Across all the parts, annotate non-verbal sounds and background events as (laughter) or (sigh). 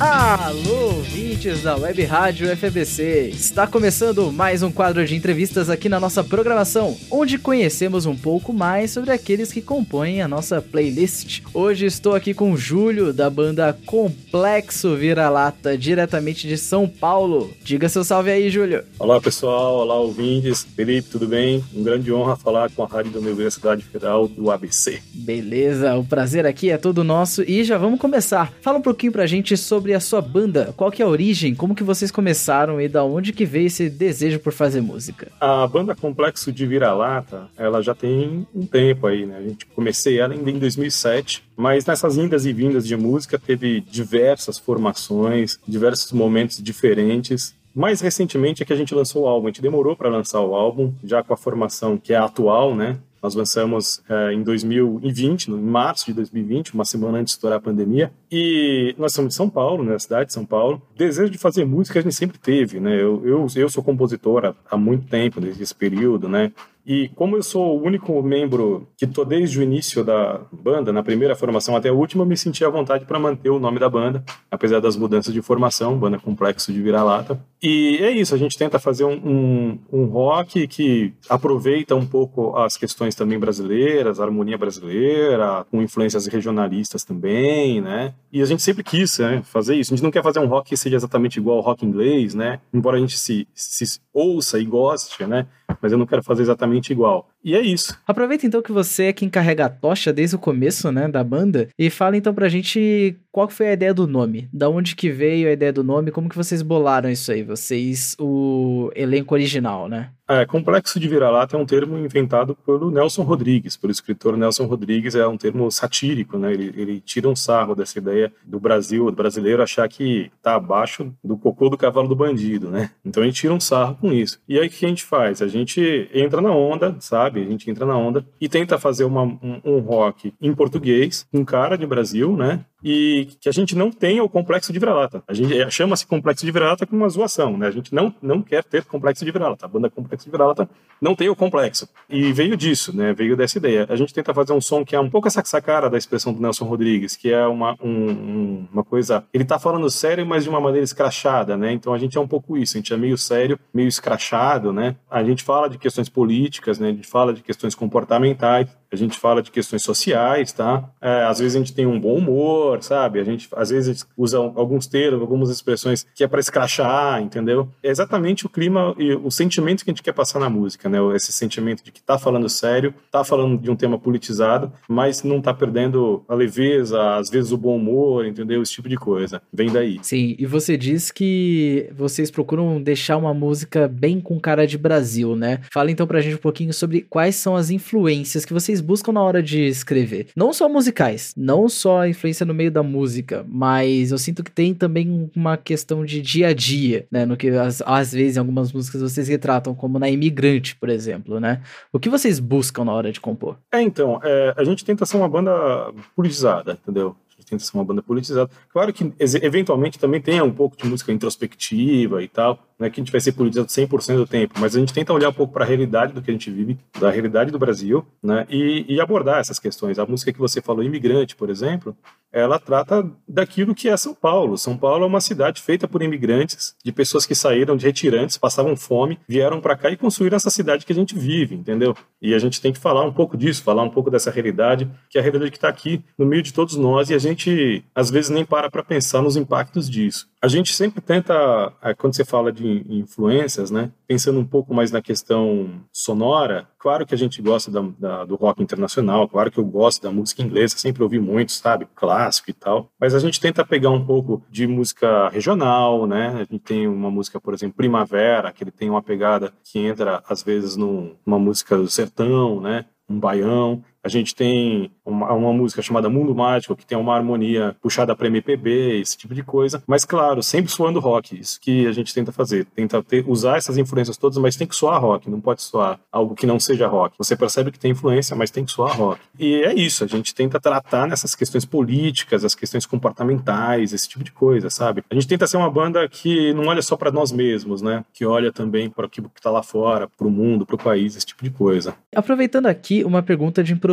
Alô, ouvintes da Web Rádio FBC! Está começando mais um quadro de entrevistas aqui na nossa programação, onde conhecemos um pouco mais sobre aqueles que compõem a nossa playlist. Hoje estou aqui com o Júlio, da banda Complexo Vira-Lata, diretamente de São Paulo. Diga seu salve aí, Júlio. Olá, pessoal. Olá, ouvintes. Felipe, tudo bem? Um grande honra falar com a rádio da Universidade Federal do ABC. Beleza, o prazer aqui é todo nosso e já vamos começar. Fala um pouquinho pra gente sobre sobre a sua banda. Qual que é a origem? Como que vocês começaram e da onde que veio esse desejo por fazer música? A banda Complexo de Vira-Lata, ela já tem um tempo aí, né? A gente comecei ela ainda em 2007, mas nessas indas e vindas de música teve diversas formações, diversos momentos diferentes. Mais recentemente é que a gente lançou o álbum. A gente demorou para lançar o álbum, já com a formação que é atual, né? Nós lançamos é, em 2020, em março de 2020, uma semana antes de estourar a pandemia. E nós somos de São Paulo, né, cidade de São Paulo. Desejo de fazer música a gente sempre teve, né? Eu, eu, eu sou compositor há, muito tempo, desde esse período, né? E como eu sou o único membro que tô desde o início da banda, na primeira formação até a última, me senti à vontade para manter o nome da banda, apesar das mudanças de formação, banda complexo de vira-lata. E é isso, a gente tenta fazer um, um, um, rock que aproveita um pouco as questões também brasileiras, a harmonia brasileira, com influências regionalistas também, né? E a gente sempre quis né, fazer isso. A gente não quer fazer um rock que seja exatamente igual ao rock inglês, né? Embora a gente se, se ouça e goste, né? Mas eu não quero fazer exatamente igual. E é isso. Aproveita então que você é quem carrega a tocha desde o começo, né, da banda, e fala então pra gente qual foi a ideia do nome, da onde que veio a ideia do nome, como que vocês bolaram isso aí, vocês, o elenco original, né? É, complexo de vira-lata é um termo inventado pelo Nelson Rodrigues, pelo escritor Nelson Rodrigues, é um termo satírico, né? Ele, ele tira um sarro dessa ideia do Brasil, do brasileiro achar que tá abaixo do cocô do cavalo do bandido, né? Então gente tira um sarro com isso. E aí o que a gente faz? A gente entra na onda, sabe? A gente entra na onda e tenta fazer uma, um, um rock em português, com cara de Brasil, né? E que a gente não tenha o complexo de vira-lata. A gente eh, chama-se complexo de vira-lata como uma zoação, né? A gente não, não quer ter complexo de vira-lata. A banda complexo de vira-lata não tem o complexo. E veio disso, né? Veio dessa ideia. A gente tenta fazer um som que é um pouco essa cara da expressão do Nelson Rodrigues, que é uma, um, uma coisa... Ele tá falando sério, mas de uma maneira escrachada, né? Então a gente é um pouco isso. A gente é meio sério, meio escrachado, né? A gente fala de questões políticas, né? A gente fala de questões comportamentais, a gente fala de questões sociais, tá? É, às vezes a gente tem um bom humor, sabe? A gente às vezes usa alguns termos, algumas expressões que é para escrachar, entendeu? É exatamente o clima e o sentimento que a gente quer passar na música, né? Esse sentimento de que tá falando sério, tá falando de um tema politizado, mas não tá perdendo a leveza, às vezes o bom humor, entendeu? Esse tipo de coisa. Vem daí. Sim, e você diz que vocês procuram deixar uma música bem com cara de Brasil, né? Fala então pra gente um pouquinho sobre quais são as influências que vocês buscam na hora de escrever. Não só musicais, não só a influência no meio da música, mas eu sinto que tem também uma questão de dia a dia, né? No que às, às vezes em algumas músicas vocês retratam, como na Imigrante, por exemplo, né? O que vocês buscam na hora de compor? É, então, é, a gente tenta ser uma banda politizada, entendeu? Tenta ser uma banda politizada. Claro que eventualmente também tem um pouco de música introspectiva e tal, não é que a gente vai ser politizado 100% do tempo, mas a gente tenta olhar um pouco para a realidade do que a gente vive, da realidade do Brasil, né, e, e, abordar essas questões. A música que você falou, Imigrante, por exemplo, ela trata daquilo que é São Paulo. São Paulo é uma cidade feita por imigrantes, de pessoas que saíram de retirantes, passavam fome, vieram para cá e construíram essa cidade que a gente vive, entendeu? E a gente tem que falar um pouco disso, falar um pouco dessa realidade, que é a realidade que está aqui no meio de todos nós, e a gente às vezes nem para para pensar nos impactos disso. A gente sempre tenta, é, quando você fala de influências, né, pensando um pouco mais na questão sonora, claro que a gente gosta da, da, do rock internacional, claro que eu gosto da música inglesa, sempre ouvi muito, sabe, clássico e tal, mas a gente tenta pegar um pouco de música regional, né, a gente tem uma música, por exemplo, Primavera, que ele tem uma pegada que entra, às vezes, numa música do sertão, né, um baião, a gente tem uma, uma, música chamada Mundo Mágico, que tem uma harmonia puxada para MPB, esse tipo de coisa. Mas, claro, sempre soando rock. Isso que a gente tenta fazer. Tenta ter, usar essas influências todas, mas tem que soar rock. Não pode soar algo que não seja rock. Você percebe que tem influência, mas tem que soar rock. E é isso. A gente tenta tratar nessas questões políticas, as questões comportamentais, esse tipo de coisa, sabe? A gente tenta ser uma banda que não olha só para nós mesmos, né? Que olha também para aquilo que está lá fora, para o mundo, para o país, esse tipo de coisa. Aproveitando aqui uma pergunta de improviso,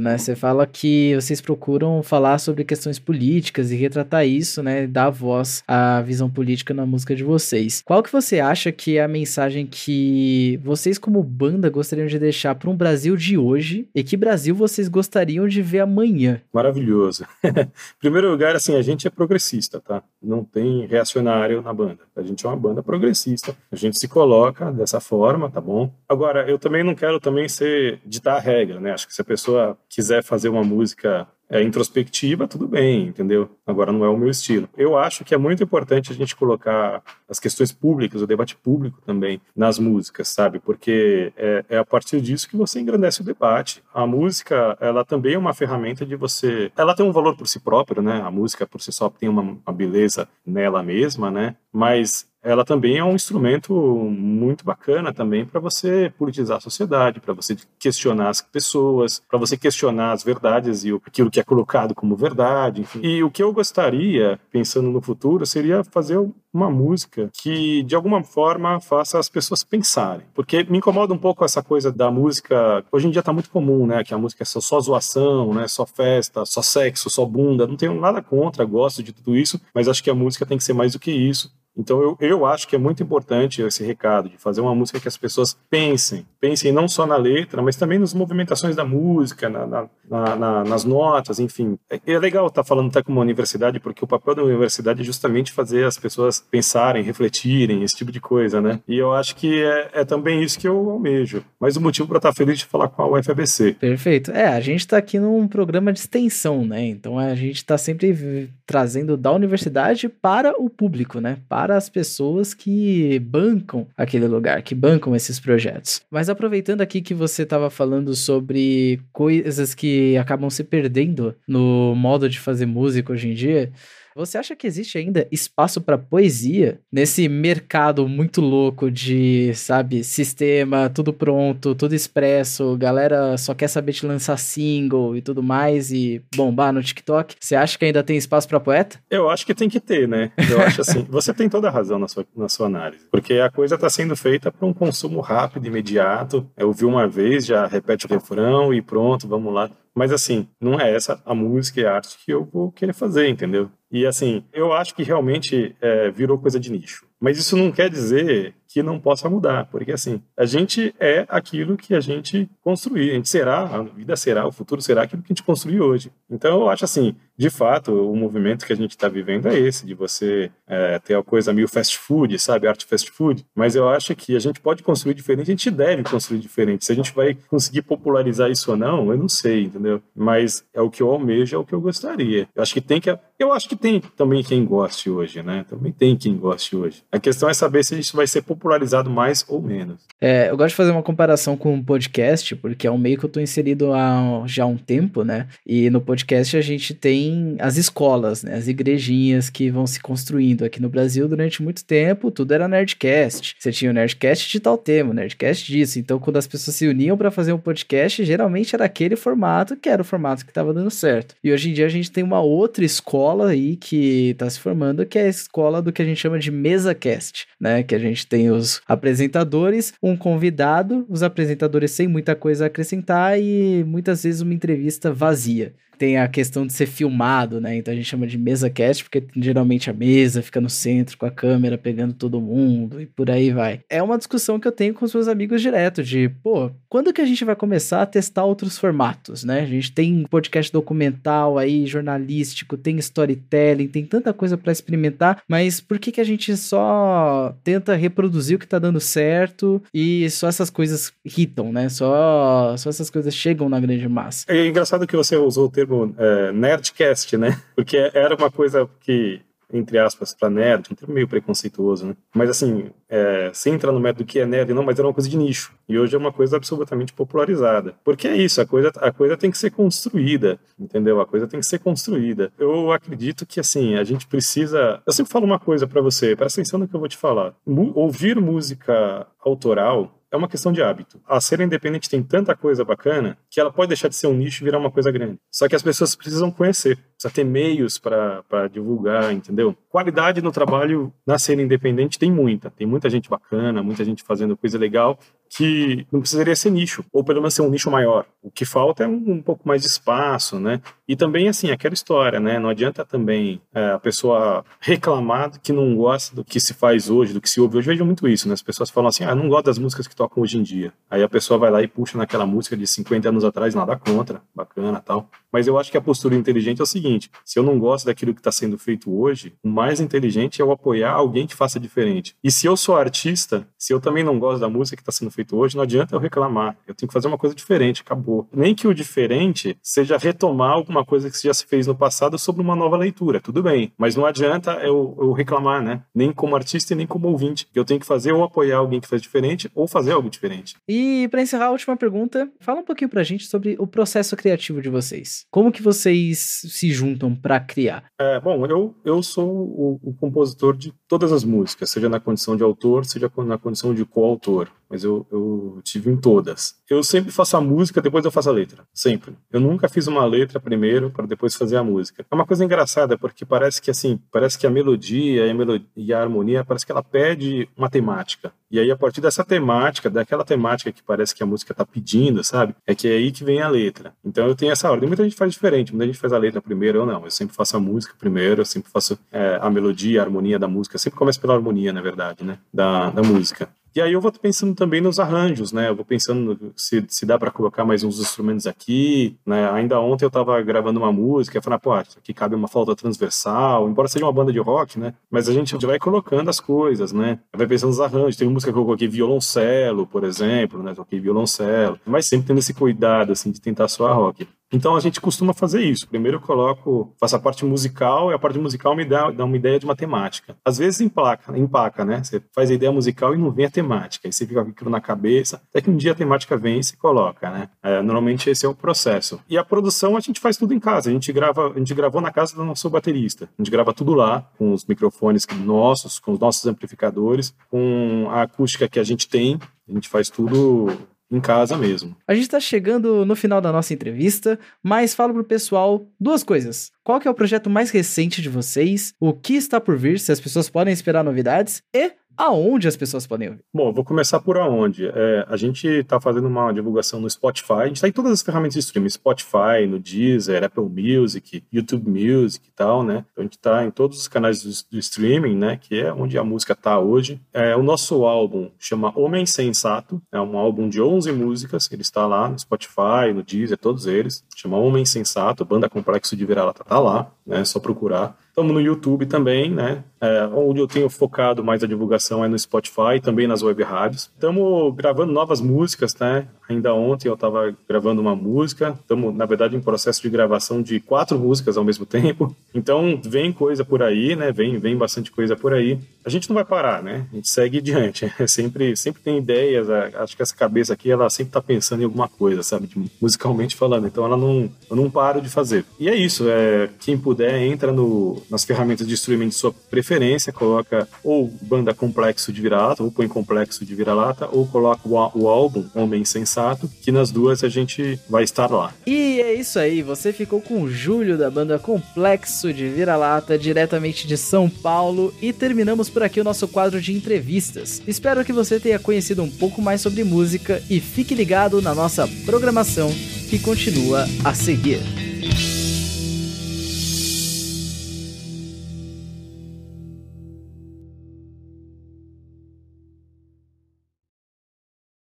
né? Você fala que vocês procuram falar sobre questões políticas e retratar isso, né? Dar voz à visão política na música de vocês. Qual que você acha que é a mensagem que vocês como banda gostariam de deixar para um Brasil de hoje e que Brasil vocês gostariam de ver amanhã? Maravilhoso. (laughs) Primeiro lugar, assim, a gente é progressista, tá? Não tem reacionário na banda. A gente é uma banda progressista. A gente se coloca dessa forma, tá bom? Agora, eu também não quero também ser ditar a regra, né? Acho que se a pessoa quiser fazer uma música é, introspectiva, tudo bem, entendeu? Agora não é o meu estilo. Eu acho que é muito importante a gente colocar as questões públicas, o debate público também nas músicas, sabe? Porque é, é, a partir disso que você engrandece o debate. A música, ela também é uma ferramenta de você. Ela tem um valor por si próprio, né? A música por si só tem uma, uma beleza nela mesma, né? Mas ela também é um instrumento muito bacana também para você politizar a sociedade, para você questionar as pessoas, para você questionar as verdades e aquilo que é colocado como verdade. Enfim. E o que eu gostaria, pensando no futuro, seria fazer uma música que de alguma forma faça as pessoas pensarem, porque me incomoda um pouco essa coisa da música. Hoje em dia está muito comum, né, que a música é só, só zoação, né, só festa, só sexo, só bunda. Não tenho nada contra, gosto de tudo isso, mas acho que a música tem que ser mais do que isso. Então eu, eu acho que é muito importante esse recado de fazer uma música que as pessoas pensem, pensem não só na letra, mas também nas movimentações da música, na, na, na, nas notas, enfim. É, é legal estar falando até com uma universidade, porque o papel da universidade é justamente fazer as pessoas pensarem, refletirem, esse tipo de coisa, né? E eu acho que é, é também isso que eu almejo. Mas o motivo para estar feliz de falar com a UFABC. Perfeito. É, a gente está aqui num programa de extensão, né? Então a gente está sempre trazendo da universidade para o público, né? Para para as pessoas que bancam aquele lugar, que bancam esses projetos. Mas aproveitando aqui que você estava falando sobre coisas que acabam se perdendo no modo de fazer música hoje em dia, você acha que existe ainda espaço para poesia nesse mercado muito louco de, sabe, sistema, tudo pronto, tudo expresso, galera só quer saber de lançar single e tudo mais e bombar no TikTok? Você acha que ainda tem espaço para poeta? Eu acho que tem que ter, né? Eu acho assim, (laughs) você tem toda a razão na sua, na sua análise, porque a coisa está sendo feita para um consumo rápido, imediato. Eu ouvi uma vez, já repete o refrão e pronto, vamos lá. Mas assim, não é essa a música e a arte que eu vou querer fazer, entendeu? E assim, eu acho que realmente é, virou coisa de nicho. Mas isso não quer dizer que não possa mudar, porque assim, a gente é aquilo que a gente construir, a gente será, a vida será, o futuro será aquilo que a gente construiu hoje. Então eu acho assim, de fato, o movimento que a gente está vivendo é esse, de você é, ter a coisa meio fast food, sabe, arte fast food, mas eu acho que a gente pode construir diferente, a gente deve construir diferente. Se a gente vai conseguir popularizar isso ou não, eu não sei, entendeu? Mas é o que eu almejo, é o que eu gostaria. Eu acho que tem que, eu acho que tem também quem goste hoje, né? Também tem quem goste hoje. A questão é saber se isso vai ser popularizado mais ou menos. É, eu gosto de fazer uma comparação com o podcast, porque é um meio que eu tô inserido há já um tempo, né? E no podcast a gente tem as escolas, né? As igrejinhas que vão se construindo. Aqui no Brasil, durante muito tempo, tudo era Nerdcast. Você tinha o Nerdcast de tal tema, o Nerdcast disso. Então, quando as pessoas se uniam para fazer um podcast, geralmente era aquele formato que era o formato que tava dando certo. E hoje em dia a gente tem uma outra escola aí que tá se formando, que é a escola do que a gente chama de mesa cast, né? Que a gente tem os apresentadores, um convidado, os apresentadores sem muita coisa a acrescentar e muitas vezes uma entrevista vazia tem a questão de ser filmado, né? Então a gente chama de mesa cast, porque geralmente a mesa fica no centro com a câmera pegando todo mundo e por aí vai. É uma discussão que eu tenho com os meus amigos direto de, pô, quando que a gente vai começar a testar outros formatos, né? A gente tem podcast documental aí, jornalístico, tem storytelling, tem tanta coisa para experimentar, mas por que que a gente só tenta reproduzir o que tá dando certo e só essas coisas irritam, né? Só, só essas coisas chegam na grande massa. É engraçado que você usou o termo é, nerdcast, né? Porque era uma coisa que entre aspas, para nerd, um termo meio preconceituoso, né? Mas assim, é, sem entrar no método que é nerd, não, mas era uma coisa de nicho. E hoje é uma coisa absolutamente popularizada. Porque é isso, a coisa, a coisa tem que ser construída, entendeu? A coisa tem que ser construída. Eu acredito que, assim, a gente precisa. Eu sempre falo uma coisa para você, presta atenção no que eu vou te falar. ouvir música autoral é uma questão de hábito. A ser independente tem tanta coisa bacana que ela pode deixar de ser um nicho e virar uma coisa grande. Só que as pessoas precisam conhecer, precisa ter meios para divulgar, entendeu? Qualidade no trabalho na cena independente tem muita. Tem muita gente bacana, muita gente fazendo coisa legal, que não precisaria ser nicho, ou pelo menos ser um nicho maior. O que falta é um, um pouco mais de espaço, né? E também, assim, aquela história, né? Não adianta também é, a pessoa reclamar que não gosta do que se faz hoje, do que se ouve hoje. Eu vejo muito isso, né? As pessoas falam assim, ah, não gosto das músicas que tocam hoje em dia. Aí a pessoa vai lá e puxa naquela música de 50 anos atrás, nada contra, bacana tal. Mas eu acho que a postura inteligente é o seguinte: se eu não gosto daquilo que está sendo feito hoje, o mais inteligente é eu apoiar alguém que faça diferente. E se eu sou artista, se eu também não gosto da música que está sendo feita hoje, não adianta eu reclamar. Eu tenho que fazer uma coisa diferente, acabou. Nem que o diferente seja retomar alguma coisa que já se fez no passado sobre uma nova leitura, tudo bem. Mas não adianta eu, eu reclamar, né? Nem como artista e nem como ouvinte. Eu tenho que fazer ou apoiar alguém que faz diferente ou fazer algo diferente. E para encerrar a última pergunta, fala um pouquinho pra gente sobre o processo criativo de vocês. Como que vocês se juntam para criar? É, bom, eu, eu sou o, o compositor de todas as músicas, seja na condição de autor, seja na condição de coautor mas eu, eu tive em todas. Eu sempre faço a música, depois eu faço a letra. Sempre. Eu nunca fiz uma letra primeiro para depois fazer a música. É uma coisa engraçada, porque parece que assim, parece que a melodia e a, melodia, e a harmonia, parece que ela pede uma temática. E aí, a partir dessa temática, daquela temática que parece que a música está pedindo, sabe? É que é aí que vem a letra. Então eu tenho essa ordem. Muita gente faz diferente, muita gente faz a letra primeiro, eu não. Eu sempre faço a música primeiro, eu sempre faço é, a melodia, a harmonia da música. Eu sempre começo pela harmonia, na verdade, né? Da, da música. E aí eu vou pensando também nos arranjos, né? Eu vou pensando se, se dá para colocar mais uns instrumentos aqui, né? Ainda ontem eu estava gravando uma música, eu falei, pô, aqui cabe uma flauta transversal, embora seja uma banda de rock, né? Mas a gente vai colocando as coisas, né? Vai pensando nos arranjos. Tem música que eu coloquei violoncelo, por exemplo, né? Toquei violoncelo. Mas sempre tendo esse cuidado, assim, de tentar soar rock. Então a gente costuma fazer isso. Primeiro eu coloco, faço a parte musical e a parte musical me dá, dá uma ideia de matemática. Às vezes empaca, empaca, né? Você faz a ideia musical e não vem a temática. Aí você fica com aquilo na cabeça. Até que um dia a temática vem e se coloca, né? É, normalmente esse é o processo. E a produção a gente faz tudo em casa. A gente grava, a gente gravou na casa do nosso baterista. A gente grava tudo lá, com os microfones nossos, com os nossos amplificadores, com a acústica que a gente tem. A gente faz tudo em casa mesmo. A gente está chegando no final da nossa entrevista, mas falo pro pessoal duas coisas. Qual que é o projeto mais recente de vocês? O que está por vir? Se as pessoas podem esperar novidades? E aonde as pessoas podem ouvir? Bom, vou começar por aonde. É, a gente está fazendo uma divulgação no Spotify, a gente está em todas as ferramentas de streaming, Spotify, no Deezer, Apple Music, YouTube Music e tal, né? Então a gente está em todos os canais do, do, streaming, né? Que é onde a música está hoje. É, o nosso álbum chama Homem Sensato, é um álbum de 11 músicas, ele está lá no Spotify, no Deezer, todos eles. Chama Homem Sensato, Banda Complexo de Vira-Lata tá lá, né? É só procurar. Estamos no YouTube também, né? É, onde eu tenho focado mais a divulgação é no Spotify, também nas web rádios. Estamos gravando novas músicas, né? Ainda ontem eu estava gravando uma música. Estamos, na verdade, em processo de gravação de quatro músicas ao mesmo (laughs) tempo. Então, vem coisa por aí, né? Vem, vem bastante coisa por aí. A gente não vai parar, né? A gente segue (laughs) adiante. É sempre, sempre tem ideias. Acho que essa cabeça aqui, ela sempre está pensando em alguma coisa, sabe? Musicalmente falando. Então, ela não, eu não paro de fazer. E é isso. É, quem puder, entra no, nas ferramentas de streaming de sua preferência, coloca ou banda complexo de vira-lata, ou põe complexo de vira-lata, ou coloca o, o álbum Homem Sensato, que nas duas a gente vai estar lá. E é isso aí, você ficou com o Júlio da banda Complexo de Vira-Lata, diretamente de São Paulo, e terminamos por aqui o nosso quadro de entrevistas. Espero que você tenha conhecido um pouco mais sobre música e fique ligado na nossa programação que continua a seguir.